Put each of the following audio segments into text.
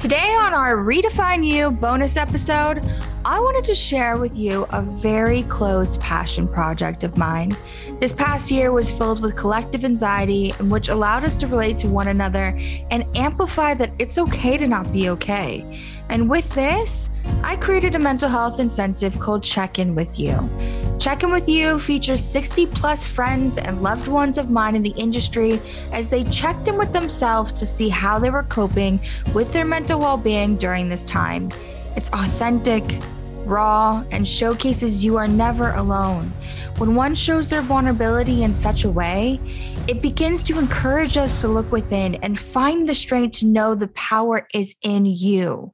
Today, on our Redefine You bonus episode, I wanted to share with you a very close passion project of mine. This past year was filled with collective anxiety, which allowed us to relate to one another and amplify that it's okay to not be okay. And with this, I created a mental health incentive called Check In With You. Check In With You features 60 plus friends and loved ones of mine in the industry as they checked in with themselves to see how they were coping with their mental well being during this time. It's authentic, raw, and showcases you are never alone. When one shows their vulnerability in such a way, it begins to encourage us to look within and find the strength to know the power is in you.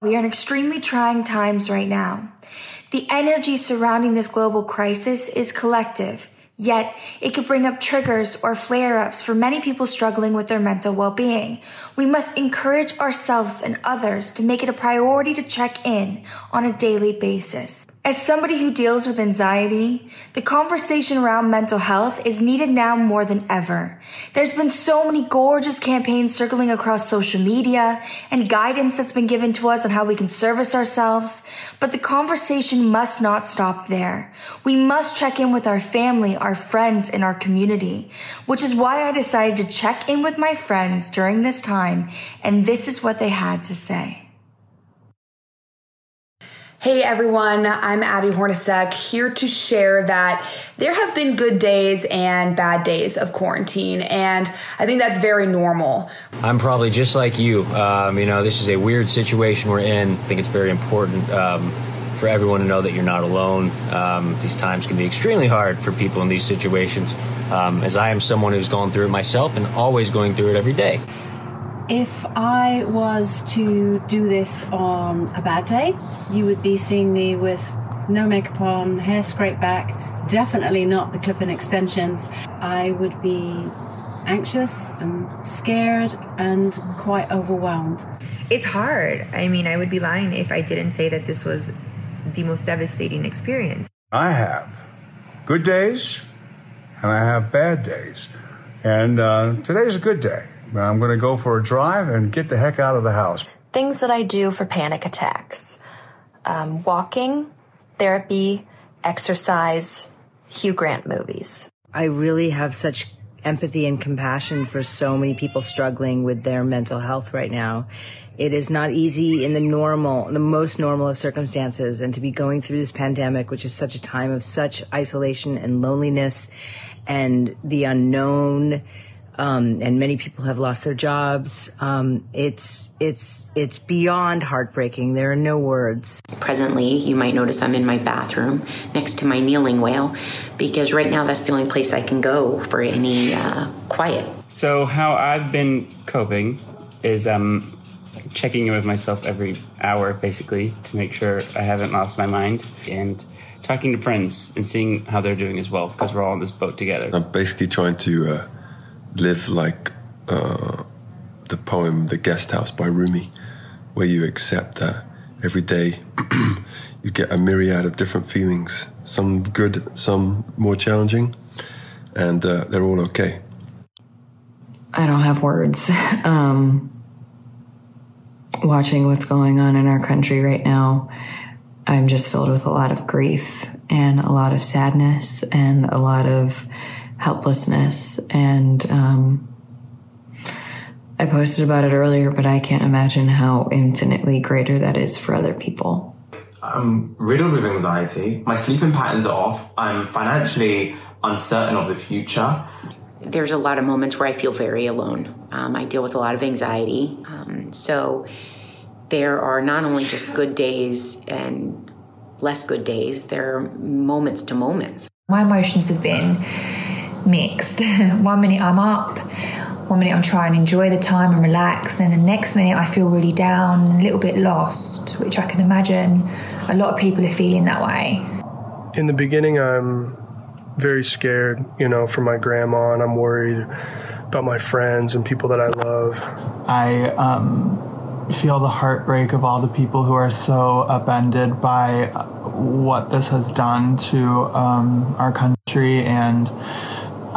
We are in extremely trying times right now. The energy surrounding this global crisis is collective. Yet, it could bring up triggers or flare ups for many people struggling with their mental well being. We must encourage ourselves and others to make it a priority to check in on a daily basis. As somebody who deals with anxiety, the conversation around mental health is needed now more than ever. There's been so many gorgeous campaigns circling across social media and guidance that's been given to us on how we can service ourselves, but the conversation must not stop there. We must check in with our family, our friends, and our community, which is why I decided to check in with my friends during this time, and this is what they had to say. Hey everyone, I'm Abby Hornacek here to share that there have been good days and bad days of quarantine, and I think that's very normal. I'm probably just like you. Um, you know, this is a weird situation we're in. I think it's very important um, for everyone to know that you're not alone. Um, these times can be extremely hard for people in these situations, um, as I am someone who's gone through it myself and always going through it every day. If I was to do this on a bad day, you would be seeing me with no makeup on, hair scraped back, definitely not the clip in extensions. I would be anxious and scared and quite overwhelmed. It's hard. I mean, I would be lying if I didn't say that this was the most devastating experience. I have good days and I have bad days. And uh, today's a good day. I'm going to go for a drive and get the heck out of the house. Things that I do for panic attacks um, walking, therapy, exercise, Hugh Grant movies. I really have such empathy and compassion for so many people struggling with their mental health right now. It is not easy in the normal, the most normal of circumstances, and to be going through this pandemic, which is such a time of such isolation and loneliness and the unknown um, and many people have lost their jobs. Um, it's it's it's beyond heartbreaking. There are no words. Presently, you might notice I'm in my bathroom next to my kneeling whale because right now that's the only place I can go for any uh, quiet. So how I've been coping is um, checking in with myself every hour, basically, to make sure I haven't lost my mind and talking to friends and seeing how they're doing as well because we're all in this boat together. I'm basically trying to. Uh live like uh, the poem The Guest House by Rumi, where you accept that every day you get a myriad of different feelings, some good, some more challenging, and uh, they're all okay. I don't have words. Um, watching what's going on in our country right now, I'm just filled with a lot of grief and a lot of sadness and a lot of helplessness. And um, I posted about it earlier, but I can't imagine how infinitely greater that is for other people. I'm riddled with anxiety. My sleeping patterns are off. I'm financially uncertain of the future. There's a lot of moments where I feel very alone. Um, I deal with a lot of anxiety. Um, so there are not only just good days and less good days, there are moments to moments. My emotions have been mixed. one minute I'm up, one minute I'm trying to enjoy the time and relax, and the next minute I feel really down, a little bit lost, which I can imagine a lot of people are feeling that way. In the beginning, I'm very scared, you know, for my grandma, and I'm worried about my friends and people that I love. I um, feel the heartbreak of all the people who are so upended by what this has done to um, our country and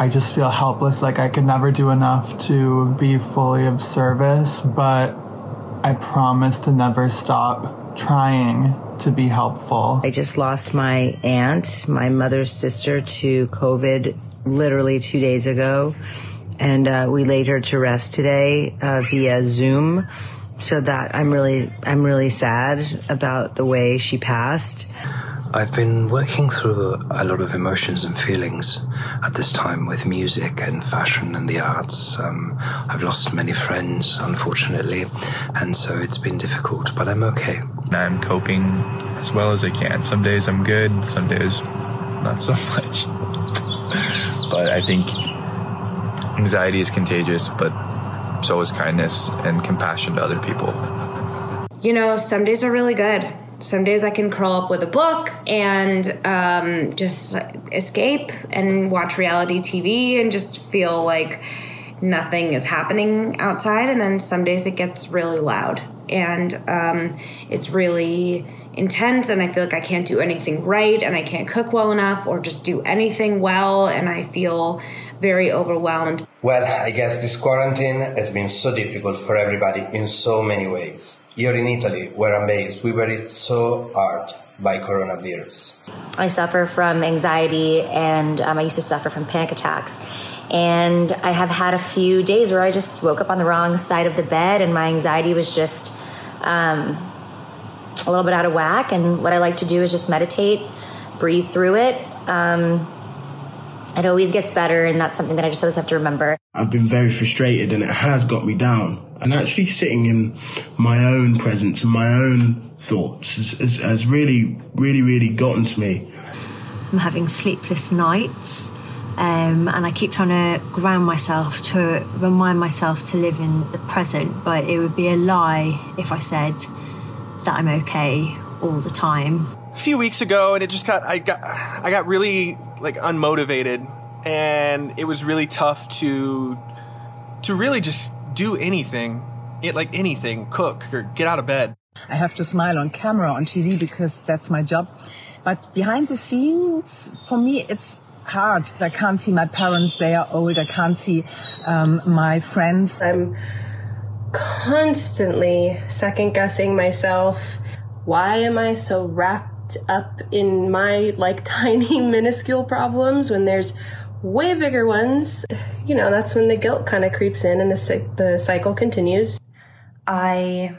I just feel helpless, like I could never do enough to be fully of service. But I promise to never stop trying to be helpful. I just lost my aunt, my mother's sister, to COVID literally two days ago. And uh, we laid her to rest today uh, via Zoom. So that I'm really, I'm really sad about the way she passed. I've been working through a lot of emotions and feelings at this time with music and fashion and the arts. Um, I've lost many friends, unfortunately, and so it's been difficult, but I'm okay. I'm coping as well as I can. Some days I'm good, some days not so much. but I think anxiety is contagious, but so is kindness and compassion to other people. You know, some days are really good some days I can curl up with a book and um, just escape and watch reality TV and just feel like nothing is happening outside. And then some days it gets really loud and um, it's really intense and I feel like I can't do anything right and I can't cook well enough or just do anything well and I feel very overwhelmed. Well, I guess this quarantine has been so difficult for everybody in so many ways. Here in Italy, where I'm based, we were hit so hard by coronavirus. I suffer from anxiety and um, I used to suffer from panic attacks. And I have had a few days where I just woke up on the wrong side of the bed and my anxiety was just um, a little bit out of whack. And what I like to do is just meditate, breathe through it. Um, it always gets better, and that's something that I just always have to remember. I've been very frustrated, and it has got me down. And actually sitting in my own presence and my own thoughts has, has, has really, really, really gotten to me. I'm having sleepless nights. Um, and I keep trying to ground myself to remind myself to live in the present, but it would be a lie if I said that I'm okay all the time. A few weeks ago, and it just got I got I got really like unmotivated, and it was really tough to to really just do anything, it like anything, cook or get out of bed. I have to smile on camera on TV because that's my job. But behind the scenes, for me, it's hard. I can't see my parents; they are old. I can't see um, my friends. I'm constantly second guessing myself. Why am I so wrapped up in my like tiny minuscule problems when there's way bigger ones, you know, that's when the guilt kind of creeps in and the, the cycle continues. I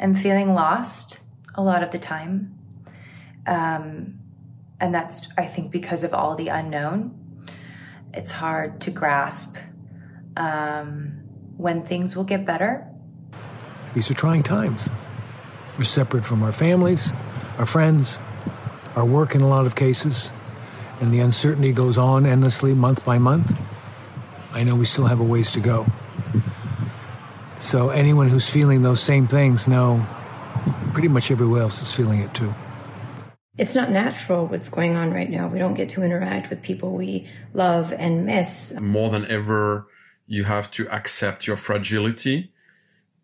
am feeling lost a lot of the time. Um, and that's, I think, because of all the unknown. It's hard to grasp um, when things will get better. These are trying times. We're separate from our families, our friends, our work in a lot of cases and the uncertainty goes on endlessly month by month, I know we still have a ways to go. So anyone who's feeling those same things know pretty much everyone else is feeling it too. It's not natural what's going on right now. We don't get to interact with people we love and miss. More than ever, you have to accept your fragility.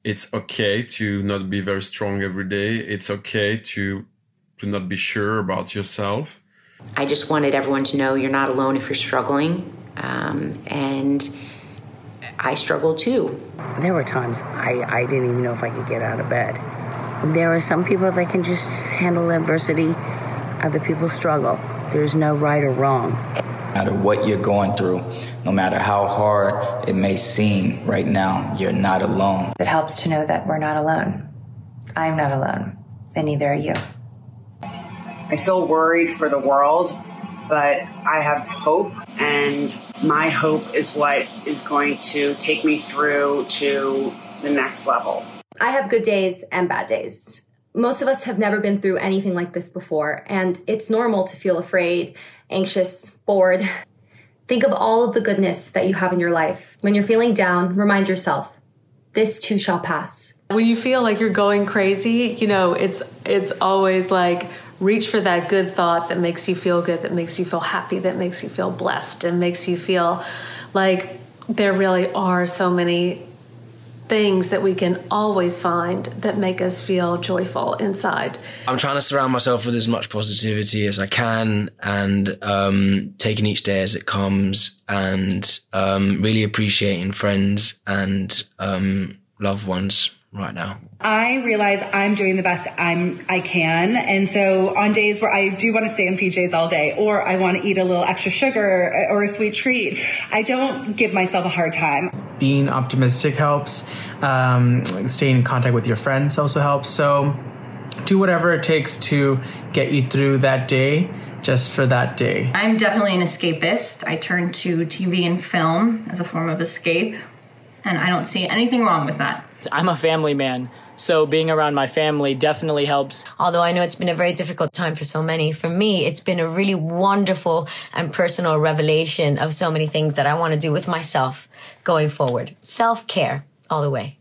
It's okay to not be very strong every day. It's okay to to not be sure about yourself I just wanted everyone to know you're not alone if you're struggling. Um, and I struggled too. There were times I, I didn't even know if I could get out of bed. There are some people that can just handle adversity, other people struggle. There's no right or wrong. No matter what you're going through, no matter how hard it may seem right now, you're not alone. It helps to know that we're not alone. I'm not alone, and neither are you. I feel worried for the world, but I have hope, and my hope is what is going to take me through to the next level. I have good days and bad days. Most of us have never been through anything like this before, and it's normal to feel afraid, anxious, bored. Think of all of the goodness that you have in your life. When you're feeling down, remind yourself, this too shall pass. When you feel like you're going crazy, you know, it's it's always like reach for that good thought that makes you feel good, that makes you feel happy, that makes you feel blessed, and makes you feel like there really are so many things that we can always find that make us feel joyful inside. I'm trying to surround myself with as much positivity as I can and um, taking each day as it comes and um, really appreciating friends and um, loved ones right now. I realize I'm doing the best I'm I can, and so on days where I do want to stay in PJs all day, or I want to eat a little extra sugar or a sweet treat, I don't give myself a hard time. Being optimistic helps. Um, staying in contact with your friends also helps. So do whatever it takes to get you through that day just for that day. I'm definitely an escapist. I turn to TV and film as a form of escape, and I don't see anything wrong with that. I'm a family man. So being around my family definitely helps. Although I know it's been a very difficult time for so many, for me, it's been a really wonderful and personal revelation of so many things that I want to do with myself going forward. Self care all the way.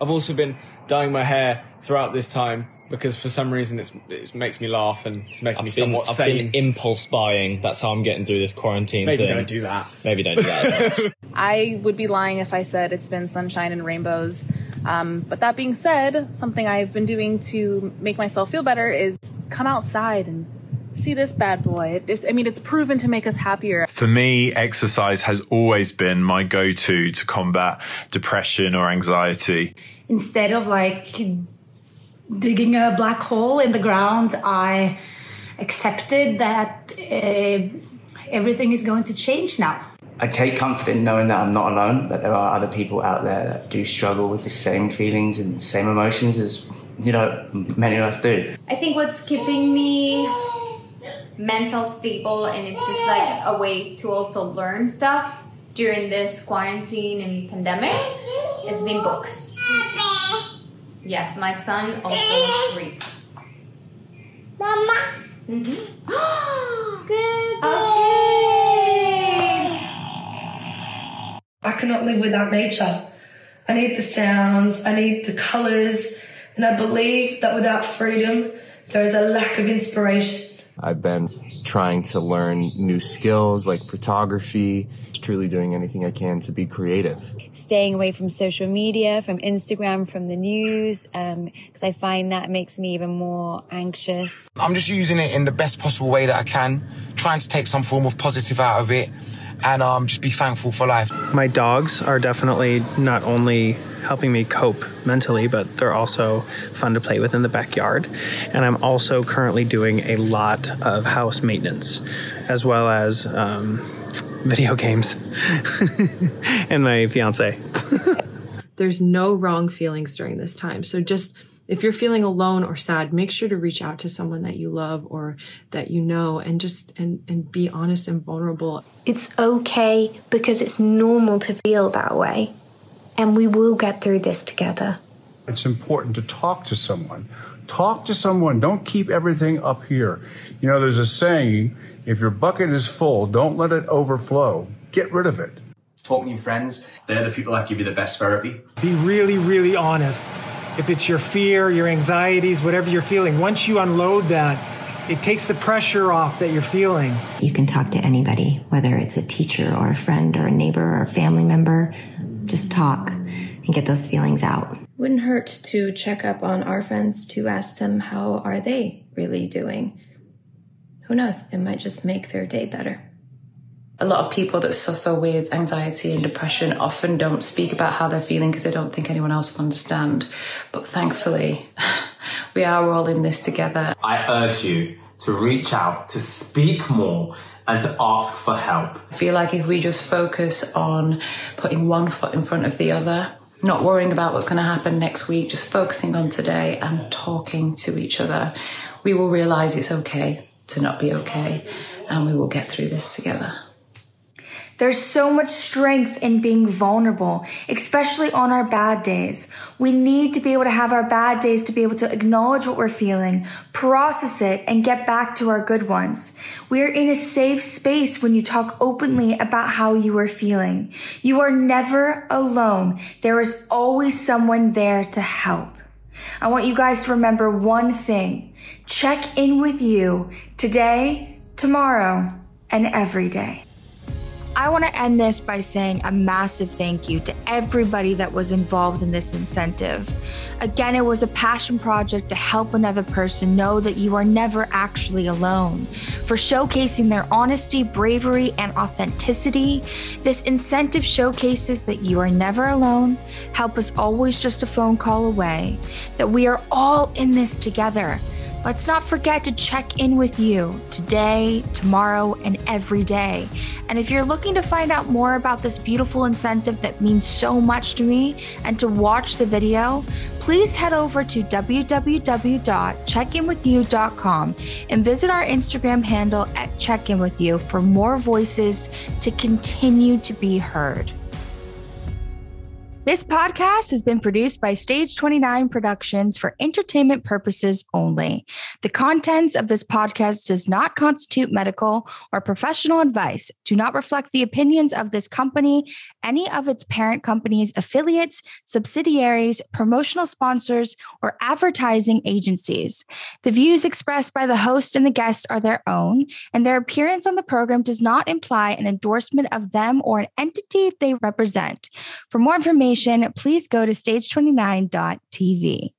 I've also been dyeing my hair throughout this time because for some reason it's, it makes me laugh and it's making I've me been, somewhat I've sane. been impulse buying. That's how I'm getting through this quarantine Maybe thing. don't do that. Maybe don't do that. I would be lying if I said it's been sunshine and rainbows. Um, but that being said, something I've been doing to make myself feel better is come outside and see this bad boy. It, it's- I mean, it's proven to make us happier. For me, exercise has always been my go to to combat depression or anxiety. instead of like digging a black hole in the ground, I accepted that uh, everything is going to change now. I take comfort in knowing that I'm not alone, that there are other people out there that do struggle with the same feelings and the same emotions as, you know, many of us do. I think what's keeping me mental stable and it's just like a way to also learn stuff during this quarantine and pandemic has been books. Yes, my son also reads. Mama. Mm-hmm. Good. Okay. I cannot live without nature. I need the sounds, I need the colours, and I believe that without freedom, there is a lack of inspiration. I've been trying to learn new skills like photography, truly doing anything I can to be creative. staying away from social media, from Instagram, from the news, um, because I find that makes me even more anxious. I'm just using it in the best possible way that I can, trying to take some form of positive out of it, and um, just be thankful for life. My dogs are definitely not only helping me cope mentally, but they're also fun to play with in the backyard. And I'm also currently doing a lot of house maintenance, as well as um, video games, and my fiance. There's no wrong feelings during this time. So just if you're feeling alone or sad, make sure to reach out to someone that you love or that you know and just and and be honest and vulnerable. It's okay because it's normal to feel that way. And we will get through this together. It's important to talk to someone. Talk to someone. Don't keep everything up here. You know, there's a saying if your bucket is full, don't let it overflow. Get rid of it. Talk to your friends. They're the people that give you the best therapy. Be really, really honest. If it's your fear, your anxieties, whatever you're feeling, once you unload that, it takes the pressure off that you're feeling. You can talk to anybody, whether it's a teacher or a friend or a neighbor or a family member. Just talk and get those feelings out. Wouldn't hurt to check up on our friends to ask them how are they really doing. Who knows? It might just make their day better. A lot of people that suffer with anxiety and depression often don't speak about how they're feeling because they don't think anyone else will understand. But thankfully, we are all in this together. I urge you to reach out, to speak more, and to ask for help. I feel like if we just focus on putting one foot in front of the other, not worrying about what's going to happen next week, just focusing on today and talking to each other, we will realize it's okay to not be okay and we will get through this together. There's so much strength in being vulnerable, especially on our bad days. We need to be able to have our bad days to be able to acknowledge what we're feeling, process it, and get back to our good ones. We're in a safe space when you talk openly about how you are feeling. You are never alone. There is always someone there to help. I want you guys to remember one thing. Check in with you today, tomorrow, and every day. I want to end this by saying a massive thank you to everybody that was involved in this incentive. Again, it was a passion project to help another person know that you are never actually alone. For showcasing their honesty, bravery, and authenticity, this incentive showcases that you are never alone, help is always just a phone call away, that we are all in this together Let's not forget to check in with you today, tomorrow, and every day. And if you're looking to find out more about this beautiful incentive that means so much to me and to watch the video, please head over to www.checkinwithyou.com and visit our Instagram handle at checkinwithyou for more voices to continue to be heard. This podcast has been produced by Stage 29 Productions for entertainment purposes only. The contents of this podcast does not constitute medical or professional advice, do not reflect the opinions of this company, any of its parent companies, affiliates, subsidiaries, promotional sponsors, or advertising agencies. The views expressed by the host and the guests are their own, and their appearance on the program does not imply an endorsement of them or an entity they represent. For more information, please go to stage29.tv.